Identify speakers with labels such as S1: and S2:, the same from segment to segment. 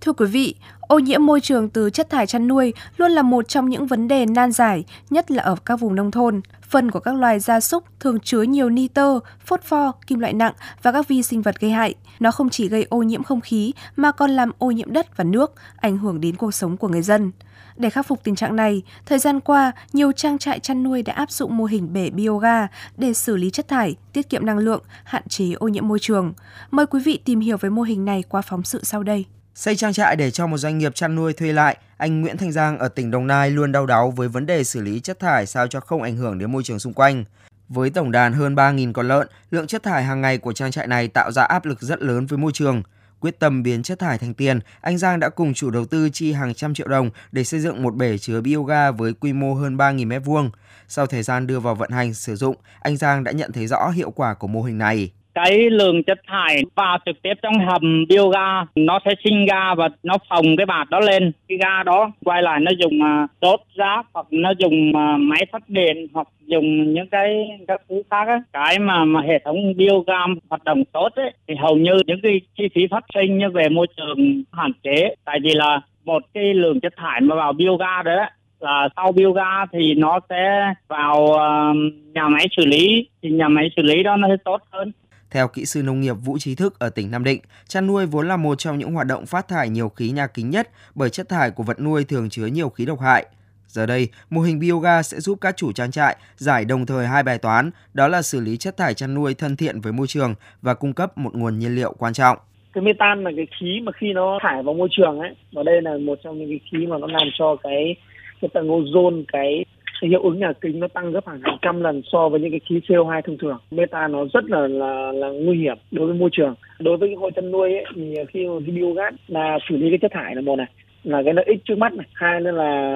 S1: Thưa quý vị, ô nhiễm môi trường từ chất thải chăn nuôi luôn là một trong những vấn đề nan giải, nhất là ở các vùng nông thôn. Phân của các loài gia súc thường chứa nhiều nitơ, phốt pho, kim loại nặng và các vi sinh vật gây hại. Nó không chỉ gây ô nhiễm không khí mà còn làm ô nhiễm đất và nước, ảnh hưởng đến cuộc sống của người dân. Để khắc phục tình trạng này, thời gian qua, nhiều trang trại chăn nuôi đã áp dụng mô hình bể bioga để xử lý chất thải, tiết kiệm năng lượng, hạn chế ô nhiễm môi trường. Mời quý vị tìm hiểu về mô hình này qua phóng sự sau đây.
S2: Xây trang trại để cho một doanh nghiệp chăn nuôi thuê lại, anh Nguyễn Thanh Giang ở tỉnh Đồng Nai luôn đau đáu với vấn đề xử lý chất thải sao cho không ảnh hưởng đến môi trường xung quanh. Với tổng đàn hơn 3.000 con lợn, lượng chất thải hàng ngày của trang trại này tạo ra áp lực rất lớn với môi trường. Quyết tâm biến chất thải thành tiền, anh Giang đã cùng chủ đầu tư chi hàng trăm triệu đồng để xây dựng một bể chứa bioga với quy mô hơn 3.000 m2. Sau thời gian đưa vào vận hành sử dụng, anh Giang đã nhận thấy rõ hiệu quả của mô hình này
S3: cái lượng chất thải vào trực tiếp trong hầm bioga, nó sẽ sinh ga và nó phồng cái bạt đó lên. Cái ga đó quay lại nó dùng à, đốt rác hoặc nó dùng à, máy phát điện hoặc dùng những cái, các thứ khác ấy. cái mà mà hệ thống bioga hoạt động tốt ấy, thì hầu như những cái chi phí phát sinh như về môi trường hạn chế. Tại vì là một cái lượng chất thải mà vào bioga đấy là sau bioga thì nó sẽ vào à, nhà máy xử lý. Thì nhà máy xử lý đó nó sẽ tốt hơn
S2: theo kỹ sư nông nghiệp Vũ Trí Thức ở tỉnh Nam Định, chăn nuôi vốn là một trong những hoạt động phát thải nhiều khí nhà kính nhất bởi chất thải của vật nuôi thường chứa nhiều khí độc hại. Giờ đây, mô hình biogas sẽ giúp các chủ trang trại giải đồng thời hai bài toán, đó là xử lý chất thải chăn nuôi thân thiện với môi trường và cung cấp một nguồn nhiên liệu quan trọng.
S4: Cái metan là cái khí mà khi nó thải vào môi trường ấy, và đây là một trong những cái khí mà nó làm cho cái cái tầng ozone, cái cái hiệu ứng nhà kính nó tăng gấp hàng trăm lần so với những cái khí CO2 thông thường. Meta nó rất là là là nguy hiểm đối với môi trường. Đối với cái hộ chăn nuôi ấy, thì khi mà biogas là xử lý cái chất thải là một này là cái lợi ích trước mắt này hai nữa là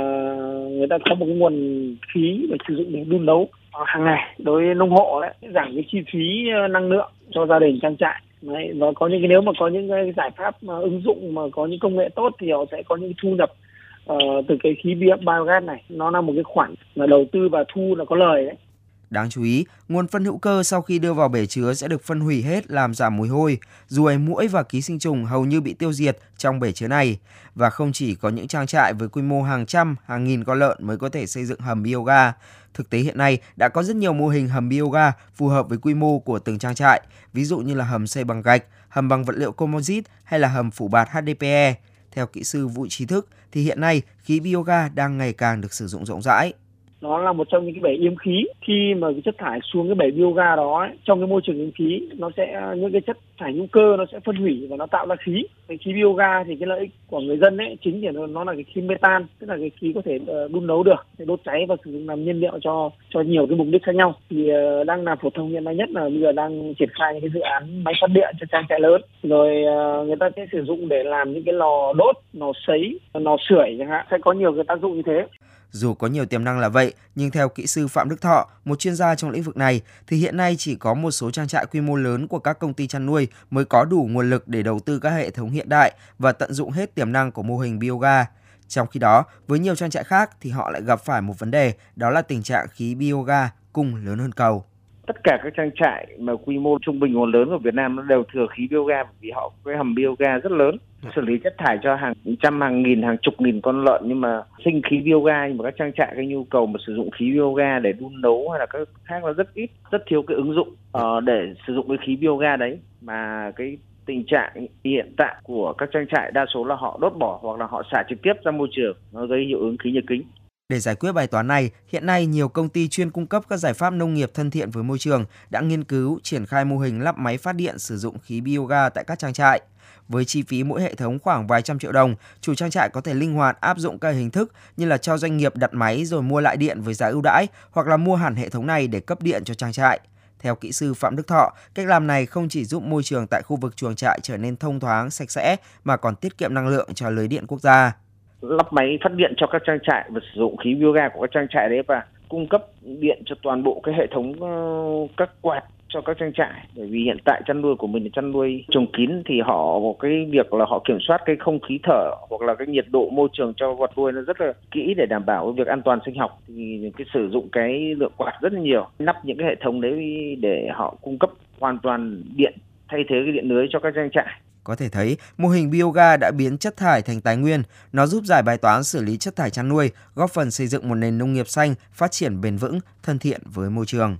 S4: người ta có một cái nguồn khí để sử dụng để đun nấu hàng ngày đối với nông hộ đấy giảm cái chi phí ờ, năng lượng cho gia đình trang trại đấy nó có những cái nếu mà có những cái giải pháp mà ứng dụng mà có những công nghệ tốt thì họ sẽ có những thu nhập uh, từ cái khí biogas này nó là một cái khoản mà đầu tư và thu là có lời đấy
S2: Đáng chú ý, nguồn phân hữu cơ sau khi đưa vào bể chứa sẽ được phân hủy hết làm giảm mùi hôi, ruồi, muỗi và ký sinh trùng hầu như bị tiêu diệt trong bể chứa này. Và không chỉ có những trang trại với quy mô hàng trăm, hàng nghìn con lợn mới có thể xây dựng hầm bioga. Thực tế hiện nay đã có rất nhiều mô hình hầm bioga phù hợp với quy mô của từng trang trại, ví dụ như là hầm xây bằng gạch, hầm bằng vật liệu composite hay là hầm phủ bạt HDPE. Theo kỹ sư Vũ Trí Thức, thì hiện nay khí bioga đang ngày càng được sử dụng rộng rãi
S4: nó là một trong những cái bể yếm khí. Khi mà cái chất thải xuống cái bể bioga đó ấy, trong cái môi trường yếm khí nó sẽ những cái chất thải hữu cơ nó sẽ phân hủy và nó tạo ra khí. Cái khí bioga thì cái lợi ích của người dân ấy chính là nó là cái khí metan tức là cái khí có thể ờ, đun nấu được để đốt cháy và sử dụng làm nhiên liệu cho cho nhiều cái mục đích khác nhau. Thì ờ, đang làm phổ thông hiện nay nhất là bây giờ đang triển khai những cái dự án máy phát điện cho trang trại lớn. Rồi ờ, người ta sẽ sử dụng để làm những cái lò đốt lò sấy lò sưởi chẳng hạn. Sẽ có nhiều cái tác dụng như thế
S2: dù có nhiều tiềm năng là vậy, nhưng theo kỹ sư Phạm Đức Thọ, một chuyên gia trong lĩnh vực này, thì hiện nay chỉ có một số trang trại quy mô lớn của các công ty chăn nuôi mới có đủ nguồn lực để đầu tư các hệ thống hiện đại và tận dụng hết tiềm năng của mô hình bioga. Trong khi đó, với nhiều trang trại khác thì họ lại gặp phải một vấn đề, đó là tình trạng khí bioga cung lớn hơn cầu
S5: tất cả các trang trại mà quy mô trung bình nguồn lớn của Việt Nam nó đều thừa khí bioga vì họ có cái hầm bioga rất lớn. Xử lý chất thải cho hàng trăm hàng nghìn hàng chục nghìn con lợn nhưng mà sinh khí bioga nhưng mà các trang trại cái nhu cầu mà sử dụng khí bioga để đun nấu hay là các khác nó rất ít rất thiếu cái ứng dụng uh, để sử dụng cái khí bioga đấy. Mà cái tình trạng hiện tại của các trang trại đa số là họ đốt bỏ hoặc là họ xả trực tiếp ra môi trường nó gây hiệu ứng khí nhà kính
S2: để giải quyết bài toán này, hiện nay nhiều công ty chuyên cung cấp các giải pháp nông nghiệp thân thiện với môi trường đã nghiên cứu triển khai mô hình lắp máy phát điện sử dụng khí bioga tại các trang trại. Với chi phí mỗi hệ thống khoảng vài trăm triệu đồng, chủ trang trại có thể linh hoạt áp dụng các hình thức như là cho doanh nghiệp đặt máy rồi mua lại điện với giá ưu đãi hoặc là mua hẳn hệ thống này để cấp điện cho trang trại. Theo kỹ sư Phạm Đức Thọ, cách làm này không chỉ giúp môi trường tại khu vực chuồng trại trở nên thông thoáng, sạch sẽ mà còn tiết kiệm năng lượng cho lưới điện quốc gia
S5: lắp máy phát điện cho các trang trại và sử dụng khí bioga của các trang trại đấy và cung cấp điện cho toàn bộ cái hệ thống ờ, các quạt cho các trang trại. Bởi vì hiện tại chăn nuôi của mình là chăn nuôi trồng kín thì họ một cái việc là họ kiểm soát cái không khí thở hoặc là cái nhiệt độ môi trường cho vật nuôi nó rất là kỹ để đảm bảo việc an toàn sinh học. Thì cái sử dụng cái lượng quạt rất là nhiều, nắp những cái hệ thống đấy để họ cung cấp hoàn toàn điện, thay thế cái điện lưới cho các trang trại.
S2: Có thể thấy, mô hình bioga đã biến chất thải thành tài nguyên, nó giúp giải bài toán xử lý chất thải chăn nuôi, góp phần xây dựng một nền nông nghiệp xanh, phát triển bền vững, thân thiện với môi trường.